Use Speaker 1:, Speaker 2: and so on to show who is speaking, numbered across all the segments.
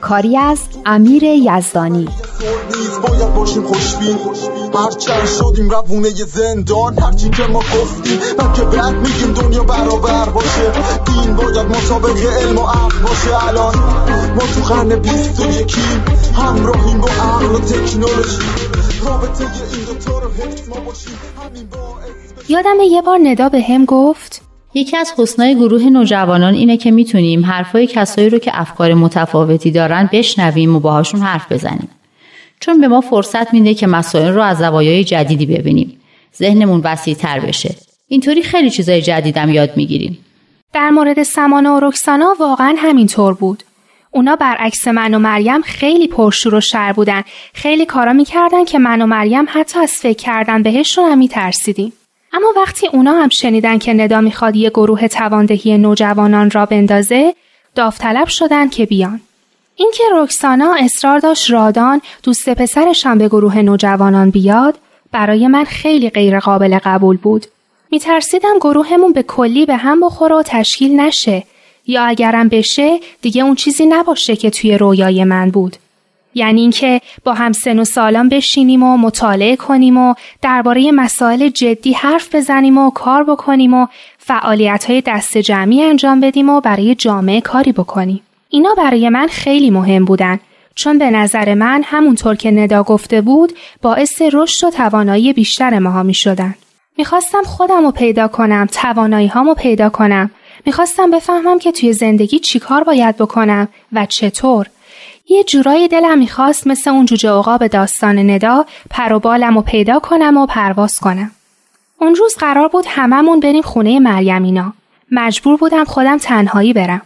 Speaker 1: کاری از امیر یزدانی.
Speaker 2: باید باشیم خوشبین. هرچند شدیم روونه زندان هرچی که ما گفتیم من که بد میگیم دنیا برابر باشه. دین باید مطابق علم و عقل باشه. الان ما تو قرن بیست و یکیم همراهیم با عقل و تکنولوژی. رابطه این دوتا رو حفظ ما باشیم. همین باعث
Speaker 3: یادم یه بار ندا به هم گفت
Speaker 4: یکی از حسنای گروه نوجوانان اینه که می‌تونیم حرفای کسایی رو که افکار متفاوتی دارن بشنویم و باهاشون حرف بزنیم. چون به ما فرصت میده که مسائل رو از زوایای جدیدی ببینیم. ذهنمون وسیع تر بشه. اینطوری خیلی چیزای جدیدم یاد می‌گیریم.
Speaker 3: در مورد سمانه و رکسانا واقعا همینطور بود. اونا برعکس من و مریم خیلی پرشور و شر بودن. خیلی کارا می‌کردن که من و مریم حتی از فکر کردن بهشون هم میترسیدیم. اما وقتی اونا هم شنیدن که ندا می‌خواد یه گروه تواندهی نوجوانان را بندازه داوطلب شدن که بیان. اینکه رکسانا اصرار داشت رادان دوست پسرش به گروه نوجوانان بیاد برای من خیلی غیر قابل قبول بود. میترسیدم گروهمون به کلی به هم بخوره و تشکیل نشه یا اگرم بشه دیگه اون چیزی نباشه که توی رویای من بود. یعنی اینکه با هم سن و سالان بشینیم و مطالعه کنیم و درباره مسائل جدی حرف بزنیم و کار بکنیم و فعالیت های دست جمعی انجام بدیم و برای جامعه کاری بکنیم. اینا برای من خیلی مهم بودن چون به نظر من همونطور که ندا گفته بود باعث رشد و توانایی بیشتر ماها می شدن. می‌خواستم خودم رو پیدا کنم، توانایی هامو پیدا کنم. می‌خواستم بفهمم که توی زندگی چیکار باید بکنم و چطور. یه جورایی دلم می‌خواست مثل اون جوجه به داستان ندا پر و بالم و پیدا کنم و پرواز کنم. اون روز قرار بود هممون بریم خونه مریمینا. مجبور بودم خودم تنهایی برم.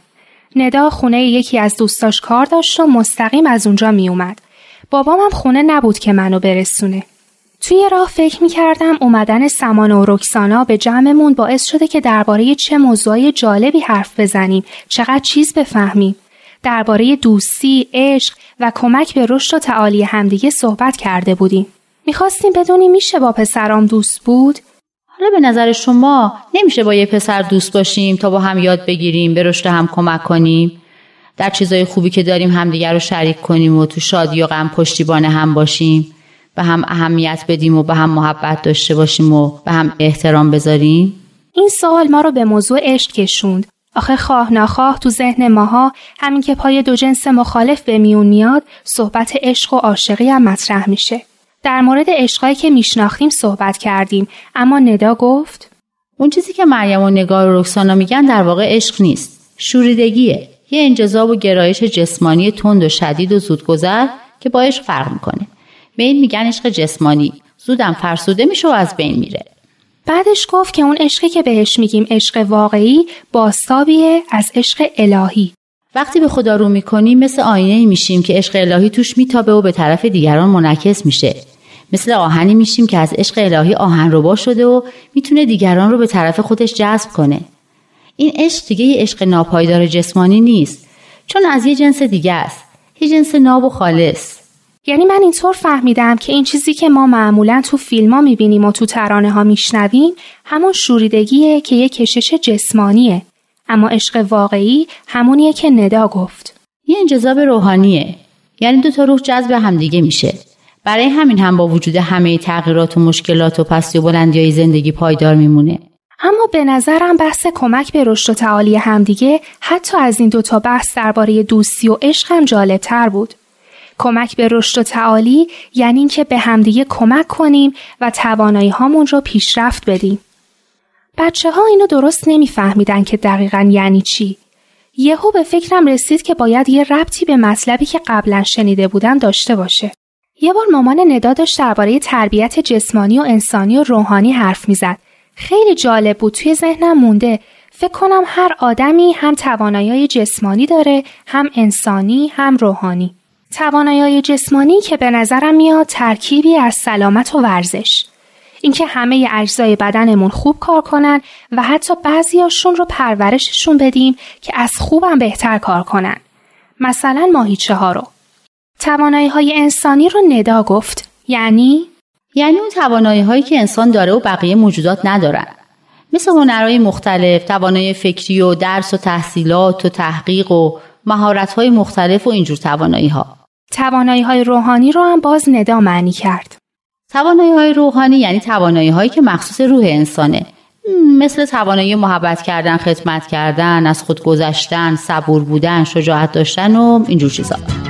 Speaker 3: ندا خونه یکی از دوستاش کار داشت و مستقیم از اونجا میومد. بابامم خونه نبود که منو برسونه. توی راه فکر می کردم اومدن سمان و رکسانا به جمعمون باعث شده که درباره چه موضوعی جالبی حرف بزنیم، چقدر چیز بفهمیم. درباره دوستی، عشق و کمک به رشد و تعالی همدیگه صحبت کرده بودیم. می‌خواستیم بدونیم میشه با پسرام دوست بود؟
Speaker 4: حالا به نظر شما نمیشه با یه پسر دوست باشیم تا با هم یاد بگیریم به رشد هم کمک کنیم در چیزای خوبی که داریم همدیگر رو شریک کنیم و تو شادی و غم پشتیبان هم باشیم به هم اهمیت بدیم و به هم محبت داشته باشیم و به هم احترام بذاریم
Speaker 3: این سوال ما رو به موضوع عشق کشوند آخه خواه نخواه تو ذهن ماها همین که پای دو جنس مخالف به میون میاد صحبت عشق و عاشقی هم مطرح میشه. در مورد عشقایی که میشناختیم صحبت کردیم اما ندا گفت
Speaker 4: اون چیزی که مریم و نگار و رکسانا میگن در واقع عشق نیست. شوریدگیه. یه انجذاب و گرایش جسمانی تند و شدید و زودگذر که با عشق فرق می‌کنه. به این میگن عشق جسمانی. زودم فرسوده میشه و از بین میره.
Speaker 3: بعدش گفت که اون عشقی که بهش میگیم عشق واقعی باستابیه از عشق الهی.
Speaker 4: وقتی به خدا رو می‌کنیم مثل آینه میشیم که عشق الهی توش میتابه و به طرف دیگران منعکس میشه. مثل آهنی میشیم که از عشق الهی آهن رو شده و می‌تونه دیگران رو به طرف خودش جذب کنه. این عشق دیگه یه عشق ناپایدار جسمانی نیست چون از یه جنس دیگه است. یه جنس ناب و خالص.
Speaker 3: یعنی من اینطور فهمیدم که این چیزی که ما معمولا تو فیلم ها می‌بینیم و تو ترانه ها میشنویم همون شوریدگیه که یه کشش جسمانیه. اما عشق واقعی همونیه که ندا گفت.
Speaker 4: یه انجذاب روحانیه. یعنی دو تا روح جذب همدیگه میشه. برای همین هم با وجود همه تغییرات و مشکلات و پستی و بلندی های زندگی پایدار میمونه.
Speaker 3: اما به نظرم بحث کمک به رشد و تعالی همدیگه حتی از این دوتا بحث درباره دوستی و عشق هم جالب تر بود. کمک به رشد و تعالی یعنی اینکه به همدیگه کمک کنیم و توانایی هامون رو پیشرفت بدیم. بچه ها اینو درست نمیفهمیدن که دقیقا یعنی چی. یهو به فکرم رسید که باید یه ربطی به مطلبی که قبلا شنیده بودم داشته باشه. یه بار مامان ندا داشت درباره تربیت جسمانی و انسانی و روحانی حرف می‌زد. خیلی جالب بود توی ذهنم مونده. فکر کنم هر آدمی هم توانایی جسمانی داره، هم انسانی، هم روحانی. توانایی جسمانی که به نظرم میاد ترکیبی از سلامت و ورزش. اینکه همه اجزای بدنمون خوب کار کنن و حتی بعضیاشون رو پرورششون بدیم که از خوبم بهتر کار کنن. مثلا ماهیچه ها رو. توانایی های انسانی رو ندا گفت. یعنی؟
Speaker 4: یعنی اون توانایی هایی که انسان داره و بقیه موجودات ندارن. مثل هنرهای مختلف، توانایی فکری و درس و تحصیلات و تحقیق و مهارت های مختلف و اینجور توانایی ها.
Speaker 3: توانایی های روحانی رو هم باز ندا معنی کرد.
Speaker 4: توانایی های روحانی یعنی توانایی هایی که مخصوص روح انسانه مثل توانایی محبت کردن، خدمت کردن، از خود گذشتن، صبور بودن، شجاعت داشتن و اینجور چیزا.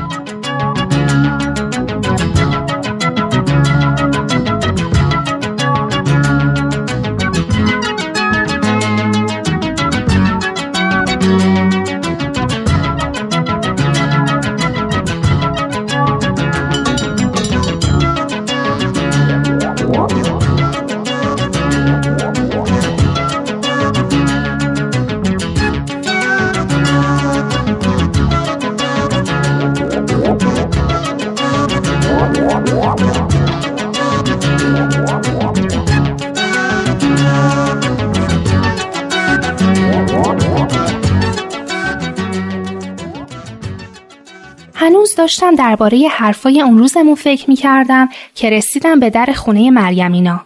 Speaker 3: داشتم درباره حرفای اون روزمون فکر می کردم که رسیدم به در خونه مریمینا.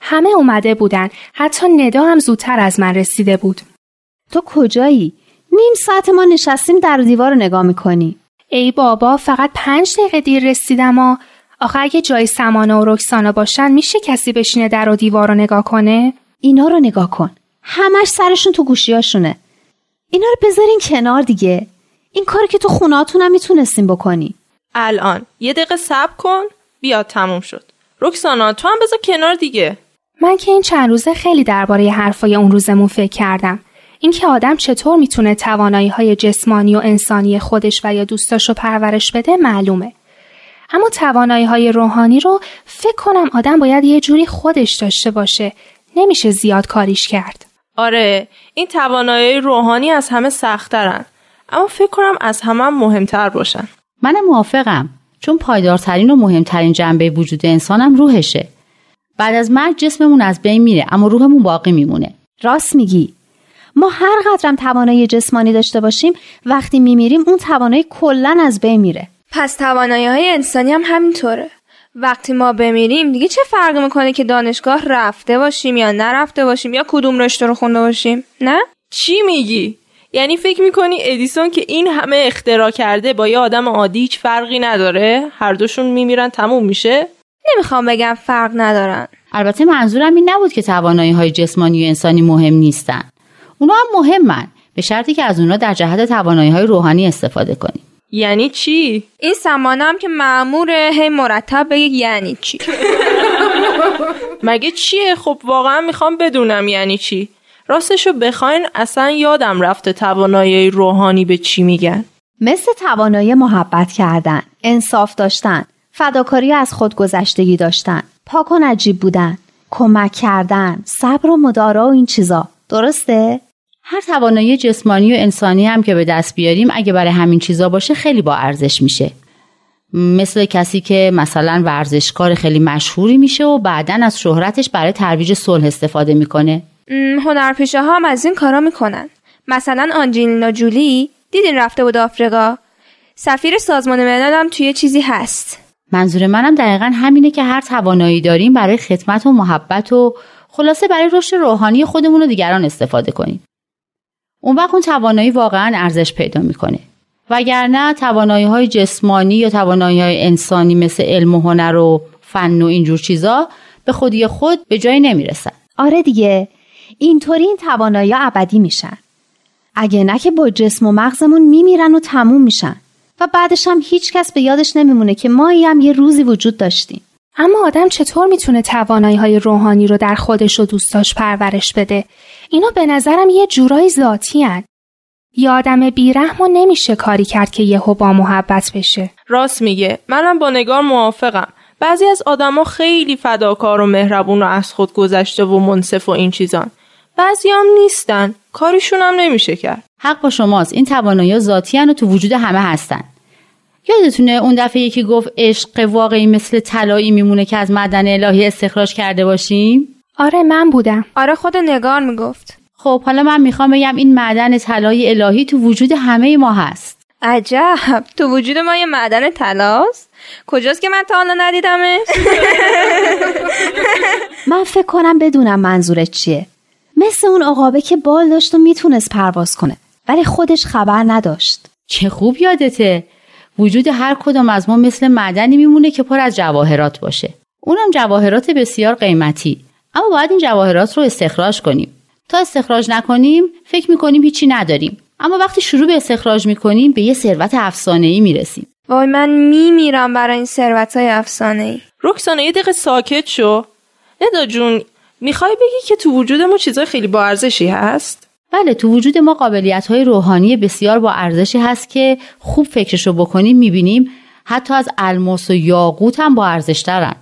Speaker 3: همه اومده بودن حتی ندا هم زودتر از من رسیده بود.
Speaker 1: تو کجایی؟ نیم ساعت ما نشستیم در دیوار رو نگاه می‌کنی.
Speaker 3: ای بابا فقط پنج دقیقه دیر رسیدم و آخه اگه جای سمانه و رکسانا باشن میشه کسی بشینه در و دیوار رو نگاه کنه؟
Speaker 1: اینا رو نگاه کن. همش سرشون تو گوشیاشونه. اینا رو بذارین کنار دیگه. این کاری که تو خوناتون هم می‌تونستیم بکنی.
Speaker 5: الان. یه دقیقه صبر کن. بیا تموم شد. رکسانا تو هم بذار کنار دیگه.
Speaker 3: من که این چند روزه خیلی درباره حرفای اون روزمون فکر کردم. اینکه آدم چطور می‌تونه توانایی های جسمانی و انسانی خودش و یا دوستاش رو پرورش بده معلومه. اما توانایی های روحانی رو فکر کنم آدم باید یه جوری خودش داشته باشه. نمیشه زیاد کاریش کرد.
Speaker 5: آره این توانایی روحانی از همه سخترن اما فکر کنم از همه هم مهمتر باشن.
Speaker 4: من موافقم. چون پایدارترین و مهمترین جنبه وجود انسانم روحشه. بعد از مرگ جسممون از بین میره اما روحمون باقی میمونه.
Speaker 1: راست میگی. ما هر قدرم توانایی جسمانی داشته باشیم وقتی میمیریم اون توانایی کلا از بین میره.
Speaker 6: پس توانایی های انسانی هم همینطوره. وقتی ما بمیریم دیگه چه فرق می‌کنه که دانشگاه رفته باشیم یا نرفته باشیم یا کدوم رشته رو خونده باشیم؟ نه؟
Speaker 5: چی میگی؟ یعنی فکر می‌کنی ادیسون که این همه اختراع کرده با یه آدم عادی هیچ فرقی نداره؟ هر دوشون میمیرن تموم میشه؟
Speaker 6: نمی‌خوام بگم فرق ندارن.
Speaker 4: البته منظورم این نبود که توانایی های جسمانی و انسانی مهم نیستن. اونا هم مهمن به شرطی که از اونا در جهت توانایی های روحانی استفاده کنیم.
Speaker 5: یعنی چی؟
Speaker 6: این سمانه هم که معموره هی مرتب بگی یعنی چی.
Speaker 5: مگه چیه؟ خب واقعا می‌خوام بدونم یعنی چی. راستشو بخواین اصلا یادم رفته توانایی روحانی به چی میگن.
Speaker 1: مثل توانایی محبت کردن انصاف داشتن فداکاری از خودگذشتگی داشتن پاک و نجیب بودن کمک کردن صبر و مدارا و این چیزا. درسته؟
Speaker 4: هر توانایی جسمانی و انسانی هم که به دست بیاریم اگه برای همین چیزا باشه خیلی با ارزش میشه. مثل کسی که مثلا ورزشکار خیلی مشهوری میشه و بعدا از شهرتش برای ترویج صلح استفاده می‌کنه.
Speaker 6: هنرپیشه ها هم از این کارا می‌کنن. مثلا آنجلینا جولی دیدین رفته بود آفریقا؟ سفیر سازمان ملل هم توی چیزی هست.
Speaker 4: منظور منم دقیقا همینه که هر توانایی داریم برای خدمت و محبت و خلاصه برای رشد روحانی خودمون و دیگران استفاده کنیم. اون وقت اون توانایی واقعا ارزش پیدا می‌کنه. وگرنه توانایی های جسمانی یا توانایی های انسانی مثل علم و هنر و فن و اینجور چیزا به خودی خود به جایی نمی‌رسن.
Speaker 1: آره دیگه. اینطوری این توانایی ابدی میشن اگه نه که با جسم و مغزمون میمیرن و تموم میشن و بعدش هم هیچ کس به یادش نمیمونه که ما هم یه روزی وجود داشتیم
Speaker 3: اما آدم چطور می‌تونه توانایی های روحانی رو در خودش و دوستاش پرورش بده؟ اینا به نظرم یه جورایی ذاتی هن. یه آدم بیرحم و نمیشه کاری کرد که یهو با محبت بشه.
Speaker 5: راست میگه. منم با نگار موافقم. بعضی از آدما خیلی فداکار و مهربون و از خود گذشته و منصف و این چیزان. بعضی هم نیستن. کاریشون هم نمیشه کرد.
Speaker 4: حق با شماست. این توانایی ذاتی و تو وجود همه هستن. یادتونه اون دفعه یکی گفت عشق واقعی مثل طلایی میمونه که از معدن الهی استخراج کرده باشیم؟
Speaker 3: آره من بودم.
Speaker 6: آره خود نگار می‌گفت.
Speaker 4: خب حالا من می‌خوام بگم این معدن طلای الهی تو وجود همه ما هست.
Speaker 6: عجب. تو وجود ما یه معدن طلاست؟ کجاست که من تا حالا ندیدمش؟
Speaker 1: من فکر کنم بدونم منظورت چیه. مثل اون عقابه که بال داشت و می‌تونست پرواز کنه. ولی خودش خبر نداشت.
Speaker 4: چه خوب یادته. وجود هر کدام از ما مثل معدنی میمونه که پر از جواهرات باشه. اونم جواهرات بسیار قیمتی. اما باید این جواهرات رو استخراج کنیم. تا استخراج نکنیم فکر می‌کنیم هیچی نداریم. اما وقتی شروع به استخراج می‌کنیم به یه ثروت افسانه ای می‌رسیم.
Speaker 6: وای من میمیرم برای این ثروت های افسانه ای
Speaker 5: رکسانه یه دقیقه ساکت شو. ندا جون می‌خوای بگی که تو وجود ما چیزای خیلی با ارزشی هست؟
Speaker 4: بله تو وجود ما قابلیت های روحانی بسیار با ارزشی هست که خوب فکرشو بکنیم می‌بینیم. حتی از الماس و یاقوت هم با ارزش دارن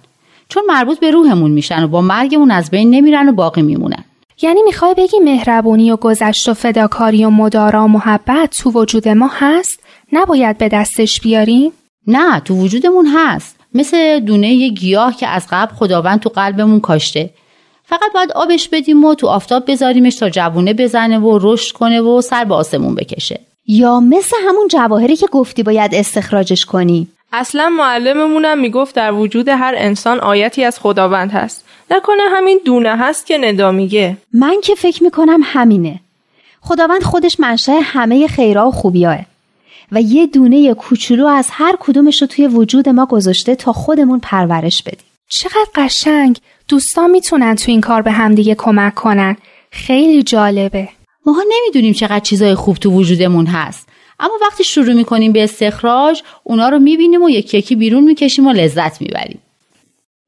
Speaker 4: چون مربوط به روحمون میشن و با مرگمون از بین نمیرن و باقی میمونن.
Speaker 3: یعنی می‌خوای بگی مهربونی و گذشت و فداکاری و مدارا و محبت تو وجود ما هست؟ نباید به دستش بیاریم؟
Speaker 4: نه تو وجودمون هست. مثل دونه یه گیاه که از قبل خداوند تو قلبمون کاشته. فقط باید آبش بدیم و تو آفتاب بذاریمش تا جوونه بزنه و رشد کنه و سر به آسمون بکشه.
Speaker 1: یا مثل همون جواهری که گفتی باید استخراجش کنی.
Speaker 5: اصلا معلممونم می‌گفت در وجود هر انسان آیتی از خداوند هست. نکنه همین دونه هست که ندا میگه.
Speaker 1: من که فکر می‌کنم همینه. خداوند خودش منشأ همه خیرها و خوبیاه. و یه دونه کوچولو از هر کدومش رو توی وجود ما گذاشته تا خودمون پرورش بدیم.
Speaker 3: چقدر قشنگ! دوستان می‌تونن تو این کار به همدیگه کمک کنن. خیلی جالبه.
Speaker 4: ماها نمی‌دونیم چقدر چیزای خوب تو وجودمون هست. اما وقتی شروع می‌کنیم به استخراج اونا رو می‌بینیم و یکی یکی بیرون می‌کشیم و لذت می‌بریم.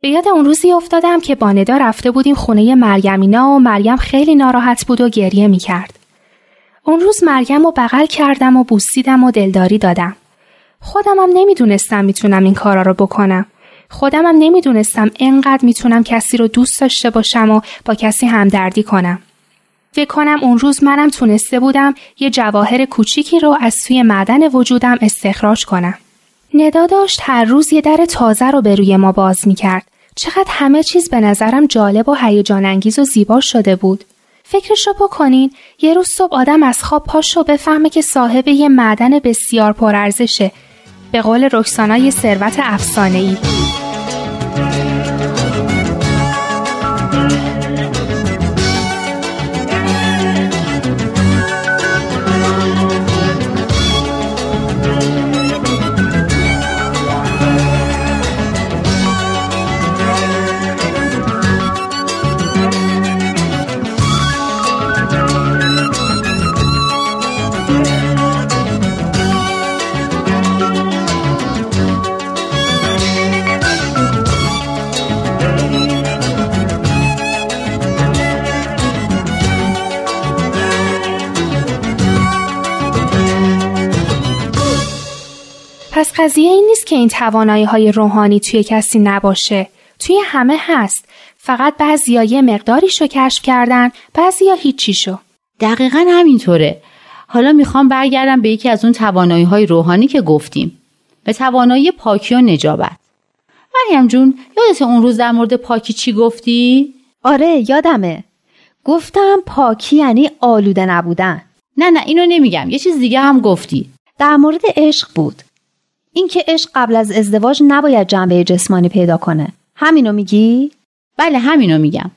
Speaker 3: به یاد اون روزی افتادم که با ندا رفته بودیم خونه مریمینا و مریم خیلی ناراحت بود و گریه می‌کرد. اون روز مریم رو بغل کردم و بوسیدم و دلداری دادم. خودمم نمی‌دونستم می‌تونم این کارا رو بکنم. خودمم نمی‌دونستم انقدر می‌تونم کسی رو دوست داشته باشم و با کسی همدردی کنم. فکر کنم اون روز منم تونسته بودم یه جواهر کوچیکی رو از توی معدن وجودم استخراج کنم. ندا داشت هر روز یه در تازه رو به روی ما باز می‌کرد. چقدر همه چیز به نظرم جالب و هیجان انگیز و زیبا شده بود. فکرش رو بکنین یه روز صبح آدم از خواب پاش بفهمه که صاحب یه معدن بسیار پرارزشه به قول رکسانای ثروت افسانه‌ای. پس قضیه این نیست که این توانایی های روحانی توی کسی نباشه. توی همه هست. فقط بعضیا یه مقداریشو کشف کردن، بعضیا هیچیشو.
Speaker 4: دقیقا همینطوره. حالا می‌خوام برگردم به یکی از اون توانایی های روحانی که گفتیم. به توانایی پاکی و نجابت. مریم جون یادت اون روز در مورد پاکی چی گفتی؟
Speaker 1: آره یادمه. گفتم پاکی یعنی آلوده نبودن.
Speaker 4: نه نه اینو نمیگم. یه چیز دیگه هم گفتی.
Speaker 1: در مورد عشق بود. اینکه عشق قبل از ازدواج نباید جنبه جسمانی پیدا کنه. همینو میگی؟
Speaker 4: بله همینو میگم.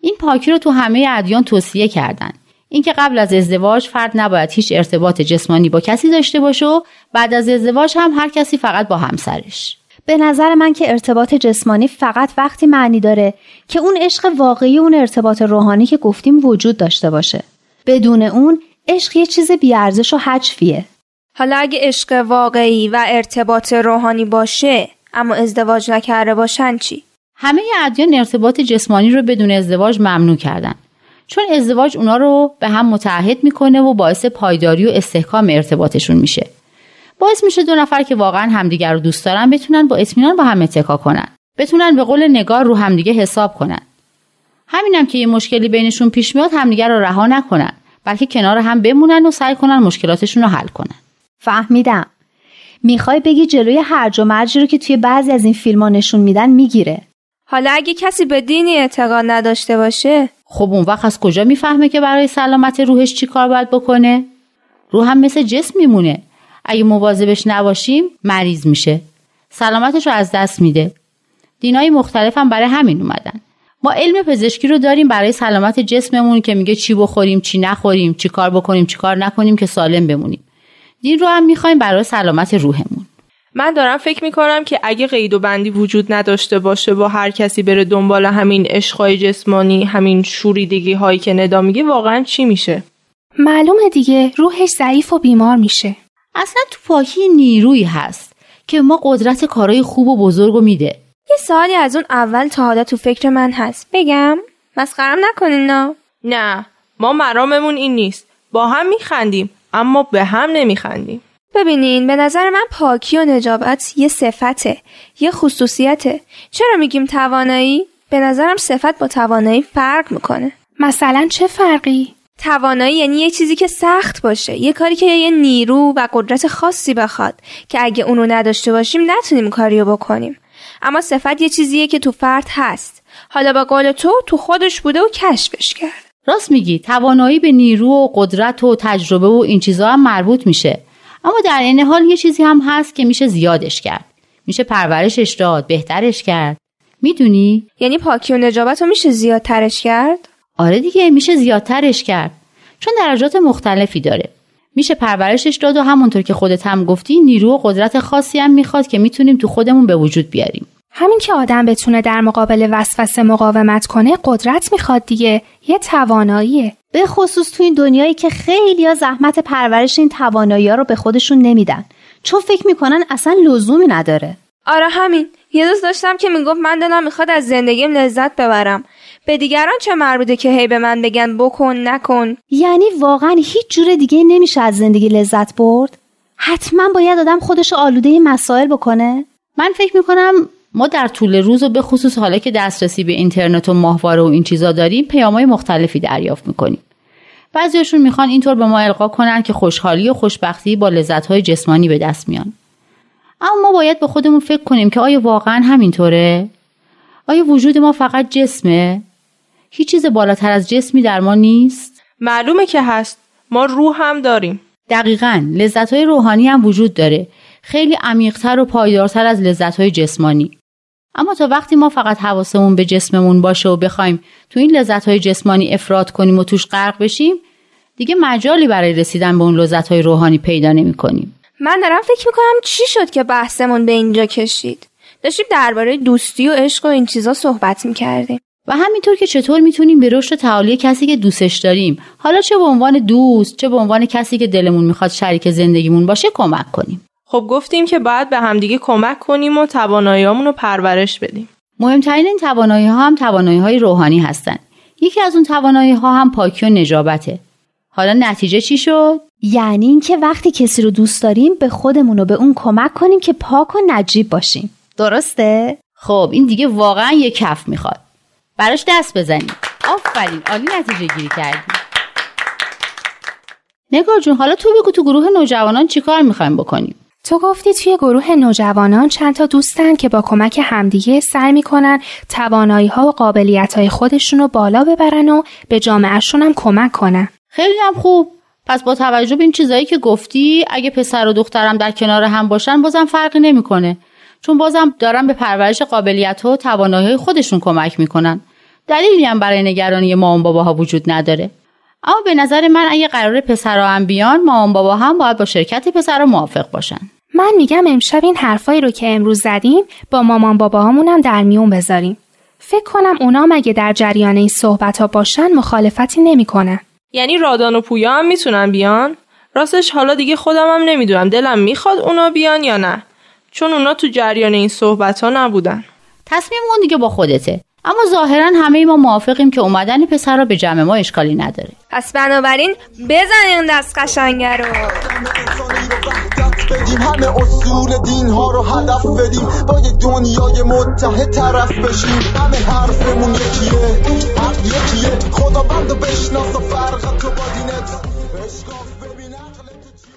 Speaker 4: این پاکی رو تو همه ادیان توصیه کردن. اینکه قبل از ازدواج فرد نباید هیچ ارتباط جسمانی با کسی داشته باشه و بعد از ازدواج هم هر کسی فقط با همسرش.
Speaker 1: به نظر من که ارتباط جسمانی فقط وقتی معنی داره که اون عشق واقعی اون ارتباط روحانی که گفتیم وجود داشته باشه. بدون اون عشق یه چیز بیارزش و حجفیه.
Speaker 6: حالا اگه عشق واقعی و ارتباط روحانی باشه اما ازدواج نکرده باشن چی؟
Speaker 4: همه ادیان ارتباط جسمانی رو بدون ازدواج ممنوع کردن. چون ازدواج اونا رو به هم متحد می‌کنه و باعث پایداری و استحکام ارتباطشون میشه. باعث میشه دو نفر که واقعا همدیگر رو دوست دارن بتونن با اطمینان با هم اتکا کنن. بتونن به قول نگار رو همدیگه حساب کنن. همینم که یه مشکلی بینشون پیش میاد همدیگر رو رها نکنن بلکه کنار هم بمونن و سعی کنن مشکلاتشون رو حل کنن.
Speaker 1: فهمیدم. می‌خوای بگی جلوی هرج و مرجی رو که توی بعضی از این فیلم ها نشون میدن می‌گیره.
Speaker 6: حالا اگه کسی به دینی اعتقاد نداشته باشه.
Speaker 4: خب اون وقت از کجا می‌فهمه که برای سلامت روحش چی کار باید بکنه؟ روح هم مثل جسم میمونه. اگه مواظبش نباشیم مریض میشه. سلامتش رو از دست میده. دینای مختلف هم برای همین اومدن. ما علم پزشکی رو داریم برای سلامت جسممون که میگه چی بخوریم چی نخوریم چی کار بکنیم چی کار نکنیم که سالم بمونیم. دین رو هم می‌خوایم برای سلامت روحمون.
Speaker 5: من دارم فکر می‌کنم که اگه قید و بندی وجود نداشته باشه با هر کسی بره دنبال همین عشقای جسمانی همین شوریدگی هایی که ندا میگه واقعا چی میشه؟
Speaker 3: معلومه دیگه روحش ضعیف و بیمار میشه.
Speaker 4: اصلا تو پاکی نیرویی هست که ما قدرت کارهای خوب و بزرگ و میده.
Speaker 6: یه سوالی از اون اول تا حالا تو فکر من هست. بگم؟ مسخرم نکنین نه
Speaker 5: نه ما مراممون این نیست. با هم میخندیم. اما به هم نمیخندیم.
Speaker 6: ببینین به نظر من پاکی و نجابت یه صفته یه خصوصیته. چرا میگیم توانایی؟ به نظرم صفت با توانایی فرق می‌کنه.
Speaker 3: مثلا چه فرقی؟
Speaker 6: توانایی یعنی یه چیزی که سخت باشه یه کاری که یه نیرو و قدرت خاصی بخواد که اگه اونو نداشته باشیم نتونیم کاریو بکنیم. اما صفت یه چیزیه که تو فرد هست. حالا با قول تو تو خودش بوده و کشفش کرد
Speaker 4: راست میگی توانایی به نیرو و قدرت و تجربه و این چیزها هم مربوط میشه. اما در این حال یه چیزی هم هست که میشه زیادش کرد. میشه پرورشش داد بهترش کرد. می‌دونی؟
Speaker 6: یعنی پاکی و نجابت رو میشه زیادترش کرد؟
Speaker 4: آره دیگه میشه زیادترش کرد. چون درجات مختلفی داره. میشه پرورشش داد و همونطور که خودت هم گفتی نیرو و قدرت خاصی هم می‌خواد که می‌تونیم تو خودمون به وجود بیاریم.
Speaker 3: همین که آدم بتونه در مقابل وسوسه مقاومت کنه قدرت می‌خواد دیگه. یه تواناییه.
Speaker 1: به خصوص تو این دنیایی که خیلی ها زحمت پرورش این توانایی ها رو به خودشون نمیدن. چون فکر می‌کنن اصلا لزومی نداره.
Speaker 6: آره همین. یه دوست داشتم که می‌گفت من دلم می‌خواد از زندگیم لذت ببرم. به دیگران چه مربوطه که هی به من بگن بکن نکن؟
Speaker 1: یعنی واقعا هیچ جور دیگه نمیشه از زندگی لذت برد؟ حتما باید آدم خودش آلوده مسائل بکنه؟
Speaker 4: من فکر می‌کنم ما در طول روز و به خصوص حالا که دسترسی به اینترنت و ماهواره و این چیزا داریم پیامهای مختلفی دریافت می‌کنیم. بعضیشون می‌خوان اینطور به ما القا کنن که خوشحالی و خوشبختی با لذتهای جسمانی به دست میان. اما ما باید به خودمون فکر کنیم که آیا واقعا همینطوره؟ آیا وجود ما فقط جسمه؟ هیچ چیز بالاتر از جسمی در ما نیست؟
Speaker 5: معلومه که هست. ما روح هم داریم.
Speaker 4: دقیقا لذتهای روحانی هم وجود داره. خیلی عمیقتر و پایدارتر از لذتهای جسمانی. اما تا وقتی ما فقط حواسمون به جسممون باشه و بخوایم تو این لذتهای جسمانی افراد کنیم و توش غرق بشیم دیگه مجالی برای رسیدن به اون لذتهای روحانی پیدا نمی کنیم.
Speaker 6: من دارم فکر می‌کنم چی شد که بحثمون به اینجا کشید؟ داشتیم درباره دوستی و عشق و این چیزا صحبت می‌کردیم.
Speaker 4: و همینطور که چطور می‌تونیم به رشد و تعالی کسی که دوستش داریم حالا چه به عنوان دوست چه به عنوان کسی که دلمون می‌خواد شریک زندگیمون باشه کمک کنیم.
Speaker 5: خب گفتیم که باید به همدیگه کمک کنیم و تواناییامون رو پرورش بدیم.
Speaker 4: مهمترین این توانایی ها هم توانایی های روحانی هستن. یکی از اون توانایی ها هم پاکی و نجابته. حالا نتیجه چی شد؟
Speaker 1: یعنی اینکه وقتی کسی رو دوست داریم به خودمون و به اون کمک کنیم که پاک و نجیب باشیم. درسته؟
Speaker 4: خب این دیگه واقعا یه کف می‌خواد. براش دست بزنیم. آفرین عالی نتیجه گیری کردی. نگار جون حالا تو بگو تو گروه نوجوانان چیکار می‌خوایم بکنیم؟
Speaker 3: تو گفتی توی گروه نوجوانان چند تا دوستن که با کمک همدیگه سعی می‌کنن توانایی ها و قابلیت های خودشون رو بالا ببرن و به جامعهشون هم کمک کنن.
Speaker 4: خیلی هم خوب. پس با توجه به این چیزایی که گفتی اگه پسر و دخترم در کنار هم باشن بازم فرقی نمی‌کنه. چون بازم دارن به پرورش قابلیت ها و توانایی خودشون کمک می‌کنن. دلیلی هم برای نگرانی مامان باباها وجود نداره. اما به نظر من اگه قرار پسرها هم بیان مامان بابا هم باید با شرکت پسرها موافق باشن.
Speaker 3: من میگم امشب این حرفایی رو که امروز زدیم با مامان باباهامون هم در میون بذاریم. فکر کنم اونا مگه در جریان این صحبت ها باشن مخالفتی نمی‌کنن.
Speaker 5: یعنی رادان و پویا هم می‌تونن بیان؟ راستش حالا دیگه خودم هم نمی‌دونم دلم می‌خواد اونا بیان یا نه. چون اونا تو جریان این صحبت ها نبودن.
Speaker 4: تصمیم اون دیگه با خودته. اما ظاهرا همه ما موافقیم که اومدن پسر را به جمع ما اشکالی نداره.
Speaker 6: پس بنابراین بزنین دست قشنگه رو.
Speaker 2: بدیم همه اصول دین ها رو هدف بدیم. با یه دنیای متحد طرف بشیم. همه حرفمون یکیه. حق یکیه. خدا بند بشناس و فرق تو با دینت.